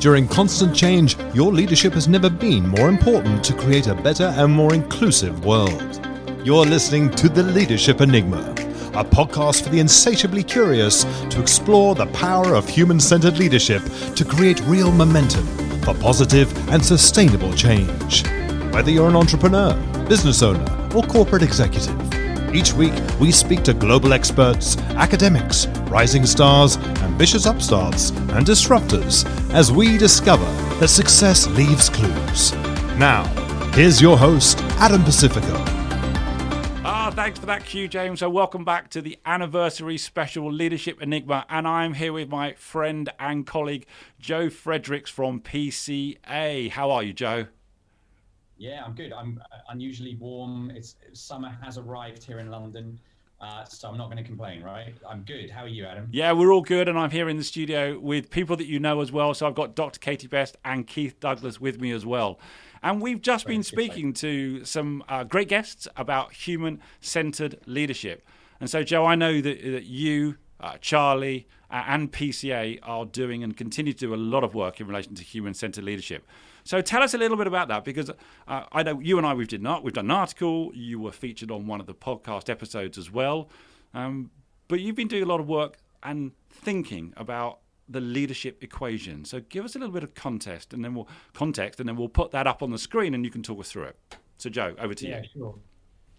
During constant change, your leadership has never been more important to create a better and more inclusive world. You're listening to The Leadership Enigma, a podcast for the insatiably curious to explore the power of human centered leadership to create real momentum for positive and sustainable change. Whether you're an entrepreneur, business owner, or corporate executive, each week we speak to global experts, academics, rising stars, ambitious upstarts, and disruptors as we discover that success leaves clues. Now, here's your host, Adam Pacifico. Ah, thanks for that cue, James. So, welcome back to the anniversary special Leadership Enigma. And I'm here with my friend and colleague, Joe Fredericks from PCA. How are you, Joe? Yeah, I'm good. I'm uh, unusually warm. It's summer has arrived here in London. Uh, so I'm not going to complain, right? I'm good. How are you, Adam? Yeah, we're all good, and I'm here in the studio with people that you know as well. So I've got Dr. Katie Best and Keith Douglas with me as well. And we've just been speaking to some uh, great guests about human centered leadership. And so, Joe, I know that, that you, uh, Charlie, uh, and PCA are doing and continue to do a lot of work in relation to human centered leadership. So tell us a little bit about that because uh, I know you and I we've did not we've done an article. You were featured on one of the podcast episodes as well, um, but you've been doing a lot of work and thinking about the leadership equation. So give us a little bit of context, and then we'll context, and then we'll put that up on the screen, and you can talk us through it. So Joe, over to yeah, you. Yeah, sure.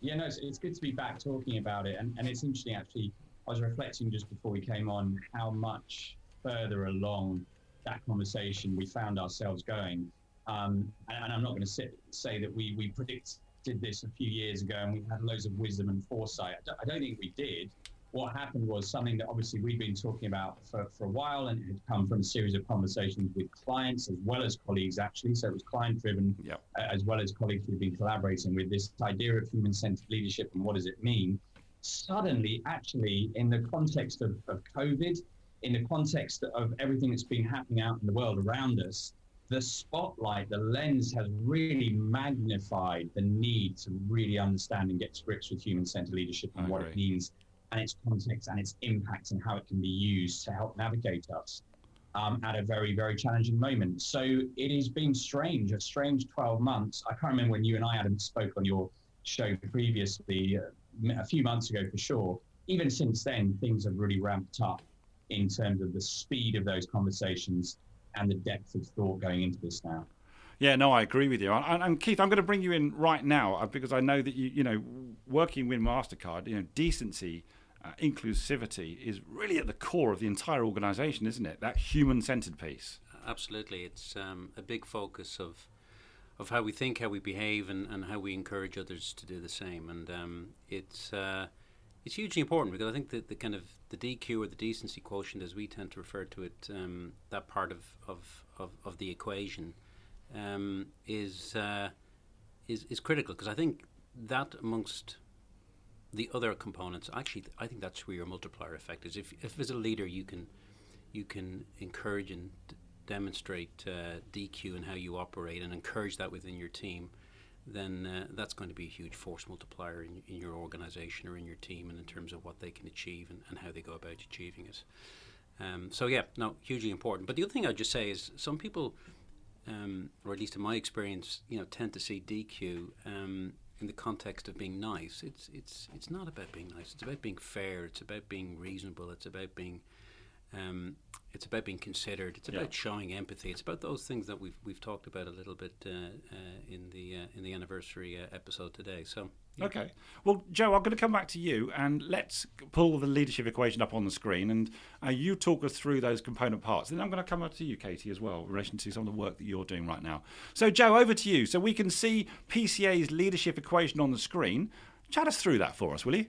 Yeah, no, it's, it's good to be back talking about it, and, and it's interesting actually. I was reflecting just before we came on how much further along that conversation we found ourselves going um, and, and, I'm not going to say that we, we predicted this a few years ago and we had loads of wisdom and foresight. I don't, I don't think we did. What happened was something that obviously we've been talking about for, for a while and it had come from a series of conversations with clients as well as colleagues, actually. So it was client driven yep. uh, as well as colleagues we've been collaborating with this idea of human centered leadership and what does it mean. Suddenly, actually, in the context of, of COVID, in the context of everything that's been happening out in the world around us, the spotlight, the lens has really magnified the need to really understand and get to grips with human centered leadership and what it means and its context and its impact and how it can be used to help navigate us um, at a very, very challenging moment. So it has been strange, a strange 12 months. I can't remember when you and I, Adam, spoke on your show previously, uh, a few months ago for sure. Even since then, things have really ramped up in terms of the speed of those conversations and the depth of thought going into this now. Yeah, no, I agree with you. And, and, Keith, I'm going to bring you in right now uh, because I know that you, you know, working with Mastercard, you know, decency, uh, inclusivity is really at the core of the entire organisation, isn't it? That human-centered piece. Absolutely, it's um, a big focus of of how we think, how we behave, and, and how we encourage others to do the same. And um, it's uh, it's hugely important because I think that the kind of the DQ or the decency quotient, as we tend to refer to it, um, that part of of, of, of the equation, um, is uh, is is critical because I think that amongst the other components, actually, I think that's where your multiplier effect is. If if as a leader you can you can encourage and d- demonstrate uh, DQ and how you operate and encourage that within your team then uh, that's going to be a huge force multiplier in, in, your organization or in your team and in terms of what they can achieve and, and how they go about achieving it. Um, so, yeah, no, hugely important. But the other thing I'd just say is some people, um, or at least in my experience, you know, tend to see DQ um, in the context of being nice. It's, it's, it's not about being nice, it's about being fair, it's about being reasonable, it's about being um, it's about being considered. It's about yeah. showing empathy. It's about those things that we've we've talked about a little bit uh, uh, in the uh, in the anniversary uh, episode today. So yeah. okay, well, Joe, I'm going to come back to you and let's pull the leadership equation up on the screen, and uh, you talk us through those component parts. Then I'm going to come up to you, Katie, as well, in relation to some of the work that you're doing right now. So, Joe, over to you. So we can see PCA's leadership equation on the screen. Chat us through that for us, will you?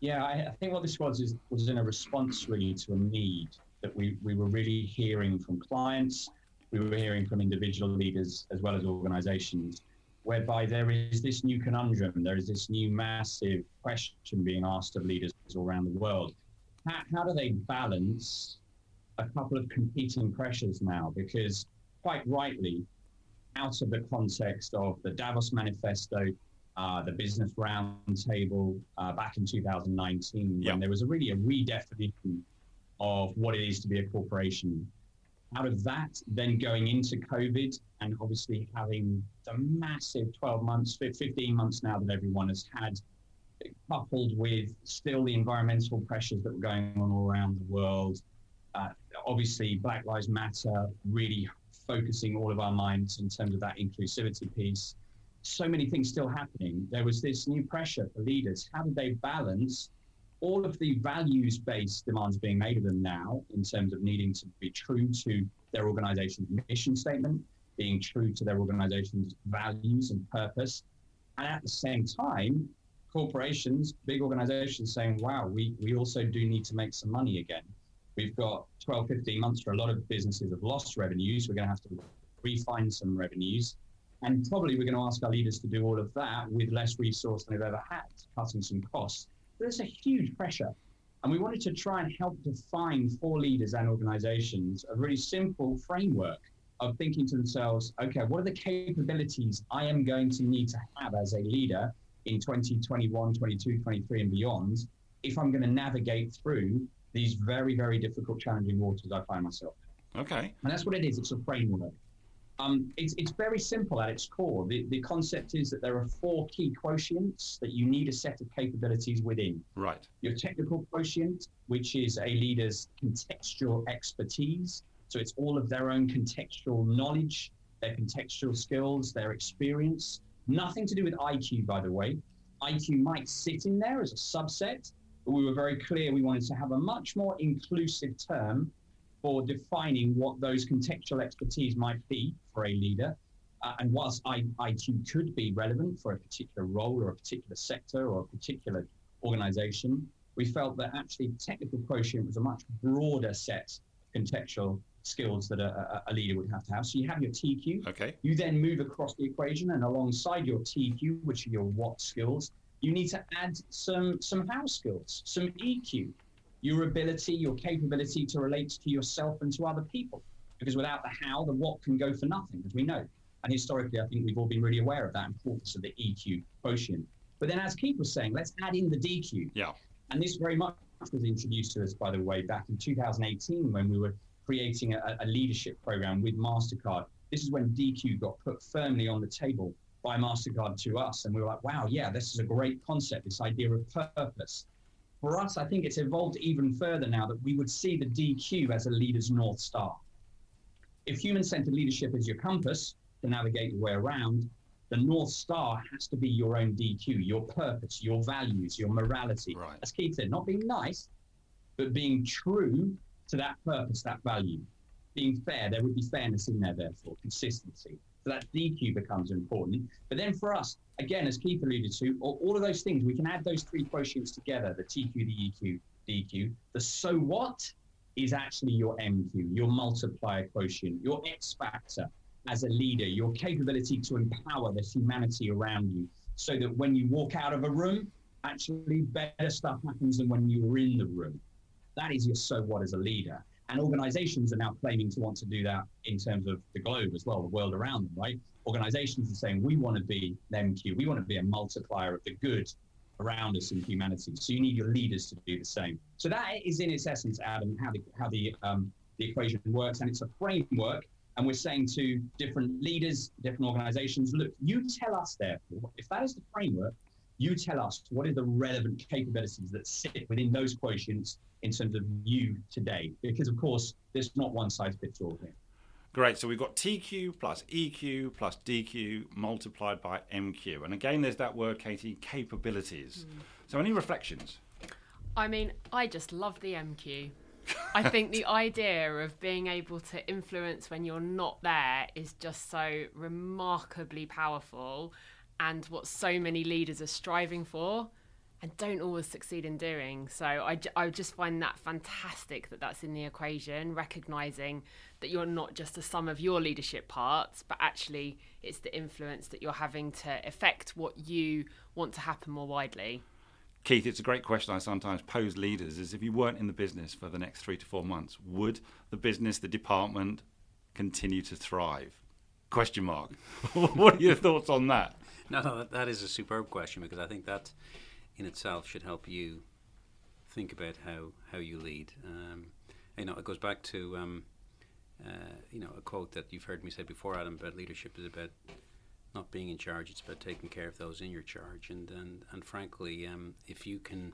Yeah, I, I, think what this was is was in a response really to a need that we, we were really hearing from clients, we were hearing from individual leaders as well as organizations, whereby there is this new conundrum, there is this new massive question being asked of leaders all around the world. How, how do they balance a couple of competing pressures now? Because quite rightly, out of the context of the Davos Manifesto, uh, the Business Roundtable uh, back in 2019, yep. when there was a really a redefinition of what it is to be a corporation. Out of that, then going into COVID and obviously having the massive 12 months, 15 months now that everyone has had, coupled with still the environmental pressures that were going on all around the world. Uh, obviously, Black Lives Matter really focusing all of our minds in terms of that inclusivity piece. So many things still happening. There was this new pressure for leaders. How did they balance all of the values based demands being made of them now in terms of needing to be true to their organization's mission statement, being true to their organization's values and purpose, and at the same time, corporations, big organizations saying, wow, we, we also do need to make some money again. We've got 12, 15 months for a lot of businesses have lost revenues. We're going to have to refine some revenues. And probably we're going to ask our leaders to do all of that with less resource than they've ever had, cutting some costs. But There's a huge pressure. And we wanted to try and help define for leaders and organizations a really simple framework of thinking to themselves, okay, what are the capabilities I am going to need to have as a leader in 2021, 22, 23, and beyond if I'm going to navigate through these very, very difficult, challenging waters I find myself in. Okay. And that's what it is. It's a framework. Um, it's, it's very simple at its core. The, the concept is that there are four key quotients that you need a set of capabilities within. Right. Your technical quotient, which is a leader's contextual expertise. So it's all of their own contextual knowledge, their contextual skills, their experience. Nothing to do with IQ, by the way. IQ might sit in there as a subset, but we were very clear we wanted to have a much more inclusive term for defining what those contextual expertise might be for a leader. Uh, and whilst I, IQ could be relevant for a particular role or a particular sector or a particular organization, we felt that actually technical quotient was a much broader set of contextual skills that a, a, leader would have to have. So you have your TQ. Okay. You then move across the equation, and alongside your TQ, which are your what skills, you need to add some some how skills, some EQ, your ability, your capability to relate to yourself and to other people. Because without the how, the what can go for nothing, as we know. And historically, I think we've all been really aware of that importance of the EQ quotient. But then, as Keith was saying, let's add in the DQ. Yeah. And this very much was introduced to us, by the way, back in 2018 when we were creating a, a leadership program with MasterCard. This is when DQ got put firmly on the table by MasterCard to us. And we were like, wow, yeah, this is a great concept, this idea of purpose. For us, I think it's evolved even further now that we would see the DQ as a leader's North Star. If human centered leadership is your compass to navigate your way around, the North Star has to be your own DQ, your purpose, your values, your morality. Right. As Keith said, not being nice, but being true to that purpose, that value. Being fair, there would be fairness in there, therefore, consistency. So that DQ becomes important. But then for us, again, as Keith alluded to, all, of those things, we can add those three quotients together the TQ, the EQ, DQ. The so what is actually your MQ, your multiplier quotient, your X factor as a leader, your capability to empower the humanity around you so that when you walk out of a room, actually better stuff happens than when you were in the room. That is your so what as a leader. And organizations are now claiming to want to do that in terms of the globe as well, the world around them, right? Organizations are saying, we want to be MQ, we want to be a multiplier of the good around us in humanity. So you need your leaders to do the same. So that is in its essence, Adam, how the, how the, um, the equation works. And it's a framework. And we're saying to different leaders, different organizations, look, you tell us, therefore, if that is the framework, you tell us what are the relevant capabilities that sit within those quotients in terms of you today. Because, of course, there's not one size fits all here. Great. So we've got TQ plus EQ plus DQ multiplied by MQ. And again, there's that word, Katie, capabilities. Mm. So, any reflections? I mean, I just love the MQ. I think the idea of being able to influence when you're not there is just so remarkably powerful and what so many leaders are striving for and don't always succeed in doing. So I, I just find that fantastic that that's in the equation, recognizing that you're not just a sum of your leadership parts, but actually it's the influence that you're having to affect what you want to happen more widely. Keith, it's a great question I sometimes pose leaders is if you weren't in the business for the next three to four months, would the business, the department continue to thrive? Question mark. what are your thoughts on that? No, no, that is a superb question because I think that in itself should help you think about how, how you lead. Um, you know, it goes back to um, uh, you know, a quote that you've heard me say before, Adam, about leadership is about not being in charge; it's about taking care of those in your charge. And and and frankly, um, if you can,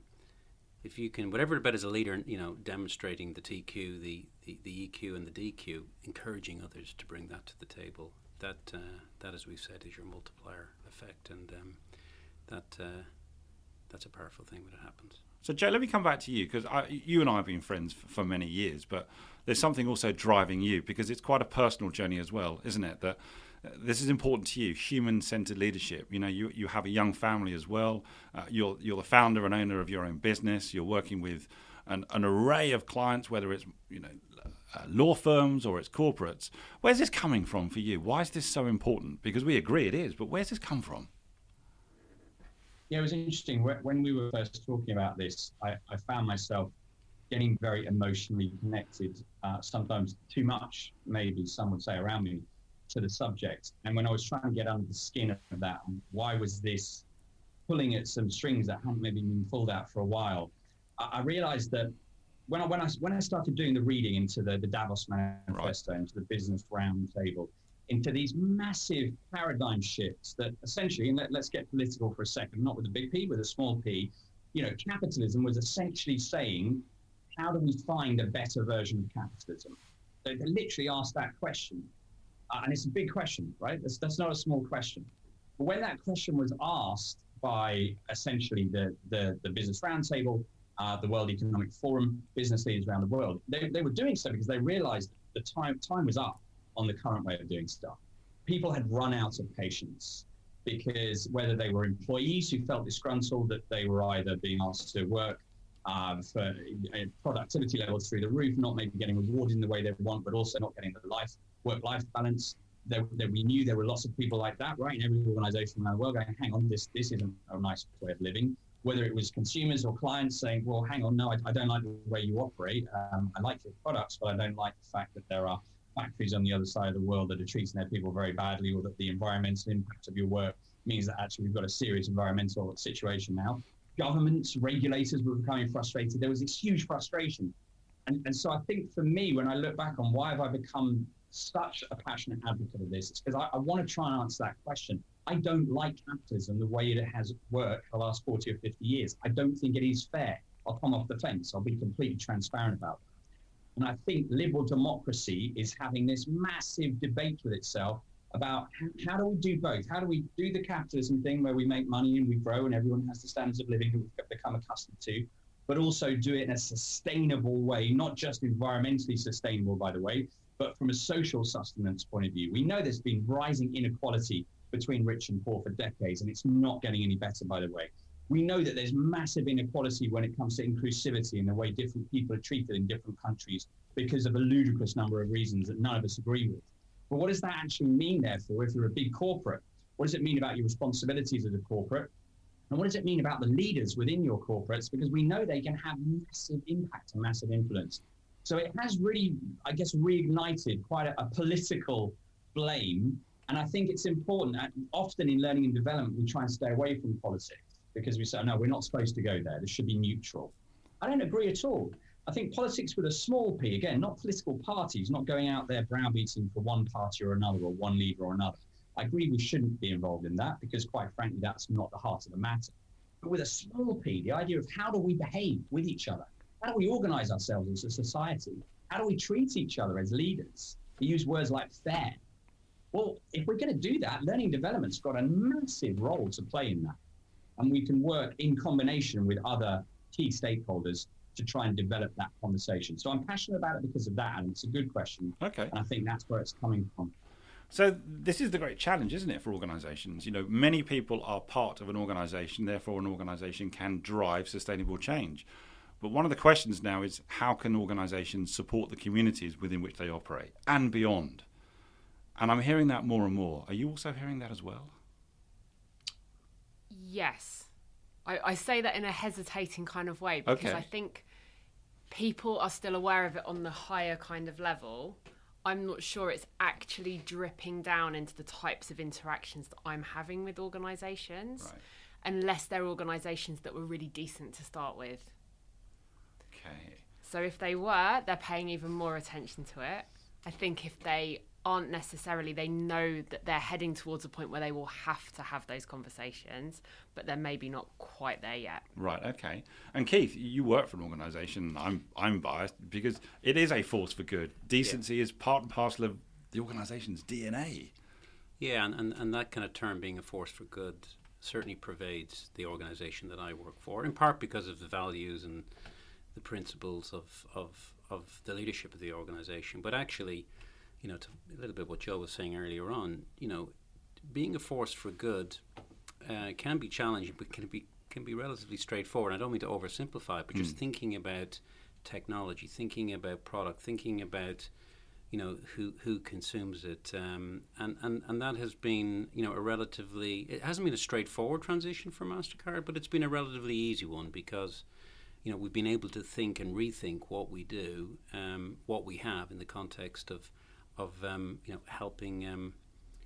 if you can, whatever it about as a leader, you know, demonstrating the TQ, the, the, the EQ, and the DQ, encouraging others to bring that to the table. That uh, that, as we've said, is your multiplier effect, and um, that uh, that's a powerful thing when it happens. So, Joe, let me come back to you because you and I have been friends for, for, many years, but there's something also driving you because it's quite a personal journey as well, isn't it? That uh, this is important to you, human-centered leadership. You know, you, you have a young family as well. Uh, you're you're the founder and owner of your own business. You're working with an, an array of clients, whether it's you know uh, law firms or it's corporates. Where's this coming from for you? Why is this so important? Because we agree it is, but where's this come from? Yeah, it was interesting. When we were first talking about this, I, I found myself getting very emotionally connected, uh, sometimes too much, maybe some would say around me, to the subject. And when I was trying to get under the skin of that, why was this pulling at some strings that hadn't maybe been pulled out for a while? I, I realized that when I, when I when I started doing the reading into the, the Davos Manifesto, right. into the Business Roundtable, into these massive paradigm shifts that essentially, and let, us get political for a second, not with a big P, with a small p, you know, capitalism was essentially saying, how do we find a better version of capitalism? They, they literally asked that question. Uh, and it's a big question, right? That's, that's not a small question. But when that question was asked by essentially the, the, the Business Roundtable, uh, the World Economic Forum, business leaders around the world, they, they were doing so because they realized the time, time was up on the current way of doing stuff. People had run out of patience because whether they were employees who felt disgruntled that they were either being asked to work uh, for productivity levels through the roof, not maybe getting rewarded in the way they want, but also not getting the life work-life balance. There, there, we knew there were lots of people like that, right? In every organization around the world going, hang on, this this isn't a nice way of living. Whether it was consumers or clients saying, well, hang on, no, I, I don't like the way you operate. Um, I like your products, but I don't like the fact that there are factories on the other side of the world that are treating their people very badly, or that the environmental impact of your work means that actually we've got a serious environmental situation now. Governments, regulators were becoming frustrated. There was this huge frustration. And, and so I think for me, when I look back on why have I become such a passionate advocate of this, it's because I, I want to try and answer that question. I don't like capitalism the way it has worked for the last 40 or 50 years. I don't think it is fair. I'll come off the fence. I'll be completely transparent about that. And I think liberal democracy is having this massive debate with itself about how, how, do we do both? How do we do the capitalism thing where we make money and we grow and everyone has the standards of living that we've become accustomed to, but also do it in a sustainable way, not just environmentally sustainable, by the way, but from a social sustenance point of view. We know there's been rising inequality between rich and poor for decades, and it's not getting any better, by the way we know that there's massive inequality when it comes to inclusivity and the way different people are treated in different countries because of a ludicrous number of reasons that none of us agree with. But what does that actually mean, therefore, if you're a big corporate? What does it mean about your responsibilities as a corporate? And what does it mean about the leaders within your corporates? Because we know they can have massive impact and massive influence. So it has really, I guess, reignited quite a, a political blame. And I think it's important. That often in learning and development, we try and stay away from politics because we say, no, we're not supposed to go there. This should be neutral. I don't agree at all. I think politics with a small p, again, not political parties, not going out there browbeating for one party or another or one leader or another. I agree we shouldn't be involved in that because, quite frankly, that's not the heart of the matter. But with a small p, the idea of how do we behave with each other? How do we organize ourselves as a society? How do we treat each other as leaders? We use words like fair. Well, if we're going to do that, learning development's got a massive role to play in that and we can work in combination with other key stakeholders to try and develop that conversation. So I'm passionate about it because of that, and it's a good question. Okay. And I think that's where it's coming from. So this is the great challenge, isn't it, for organisations? You know, many people are part of an organisation, therefore an organisation can drive sustainable change. But one of the questions now is how can organisations support the communities within which they operate and beyond? And I'm hearing that more and more. Are you also hearing that as well? Yes. I, I say that in a hesitating kind of way because okay. I think people are still aware of it on the higher kind of level. I'm not sure it's actually dripping down into the types of interactions that I'm having with organisations, right. unless they're organisations that were really decent to start with. Okay. So if they were, they're paying even more attention to it. I think if they aren't necessarily they know that they're heading towards a point where they will have to have those conversations but they're maybe not quite there yet. Right okay. And keith you work for an organization i'm i'm biased because it is a force for good. Decency yeah. is part and parcel of the organization's dna yeah and, and, and that kind of term being a force for good certainly pervades the organization that i work for in part because of the values and the principles of of of the leadership of the organization. But actually you know, to a little bit what Joe was saying earlier on, you know, being a force for good uh, can be challenging, but can be can be relatively straightforward. I don't mean to oversimplify, but mm. just thinking about technology, thinking about product, thinking about you know who who consumes it, um, and and and that has been you know a relatively it hasn't been a straightforward transition for Mastercard, but it's been a relatively easy one because you know we've been able to think and rethink what we do, um, what we have in the context of of um, you know helping um,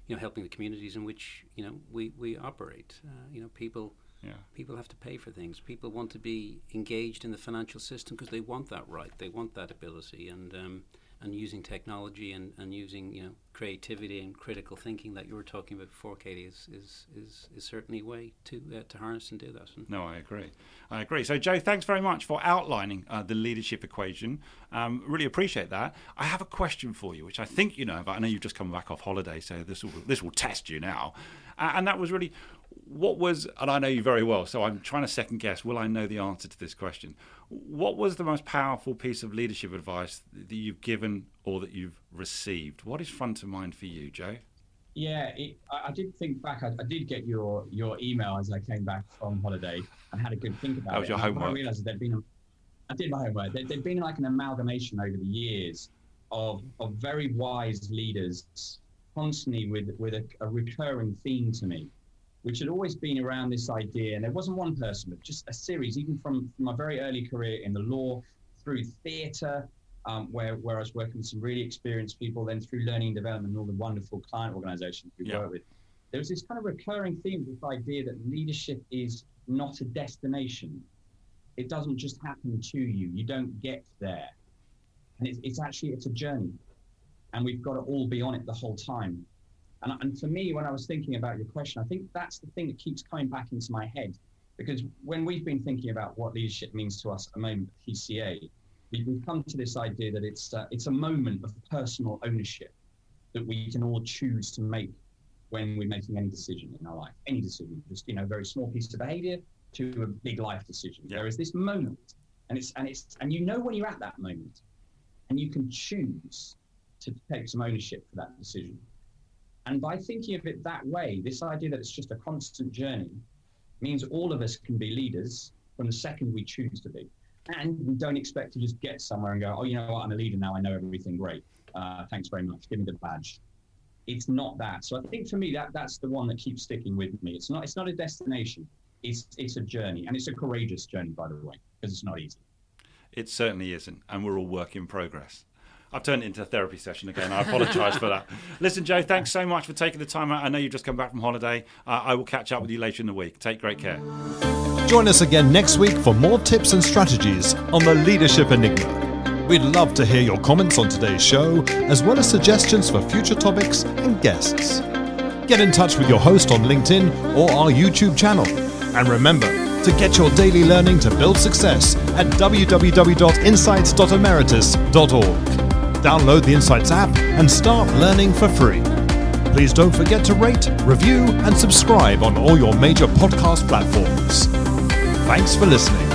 you know helping the communities in which you know we we operate. Uh, you know people. Yeah. People have to pay for things. People want to be engaged in the financial system because they want that right. They want that ability, and um, and using technology and, and using you know creativity and critical thinking that you were talking about before, Katie, is is, is, is certainly a way to uh, to harness and do that. No, I agree. I agree. So, Joe, thanks very much for outlining uh, the leadership equation. Um, really appreciate that. I have a question for you, which I think you know. But I know you've just come back off holiday, so this will this will test you now. Uh, and that was really what was, and I know you very well, so I'm trying to second guess. Will I know the answer to this question? What was the most powerful piece of leadership advice that you've given or that you've received? What is front of mind for you, Joe? Yeah, it, I, I, did think back. I, I, did get your your email as I came back from holiday and had a good think about it. That was your homework. I realised there'd been, a, I did my homework. There, there'd been like an amalgamation over the years of of very wise leaders, constantly with with a, a recurring theme to me which had always been around this idea. And there wasn't one person, but just a series, even from, from my very early career in the law through theatre, um, where, where I was working with some really experienced people, then through learning and development and all the wonderful client organizations we yeah. work with. There was this kind of recurring theme, this idea that leadership is not a destination. It doesn't just happen to you. You don't get there. And it's, it's actually, it's a journey. And we've got to all be on it the whole time. And, and for me, when I was thinking about your question, I think that's the thing that keeps coming back into my head. Because when we've been thinking about what leadership means to us at the moment at PCA, we've come to this idea that it's, uh, it's a moment of personal ownership that we can all choose to make when we're making any decision in our life, any decision, just you know, a very small piece of behavior to a big life decision. There is this moment, and it's and it's and you know when you're at that moment, and you can choose to take some ownership for that decision. And by thinking of it that way, this idea that it's just a constant journey means all of us can be leaders from the second we choose to be. And we don't expect to just get somewhere and go, oh, you know what, I'm a leader now, I know everything great. Uh, thanks very much, give me the badge. It's not that. So I think for me, that that's the one that keeps sticking with me. It's not it's not a destination. It's it's a journey, and it's a courageous journey, by the way, because it's not easy. It certainly isn't, and we're all work in progress. I've turned it into a therapy session again. I apologise for that. Listen, Joe, thanks so much for taking the time out. I know you've just come back from holiday. Uh, I will catch up with you later in the week. Take great care. Join us again next week for more tips and strategies on the Leadership Enigma. We'd love to hear your comments on today's show, as well as suggestions for future topics and guests. Get in touch with your host on LinkedIn or our YouTube channel. And remember, to get your daily learning to build success at www.insights.emeritus.org download the Insights app and start learning for free. Please don't forget to rate, review, and subscribe on all your major podcast platforms. Thanks for listening.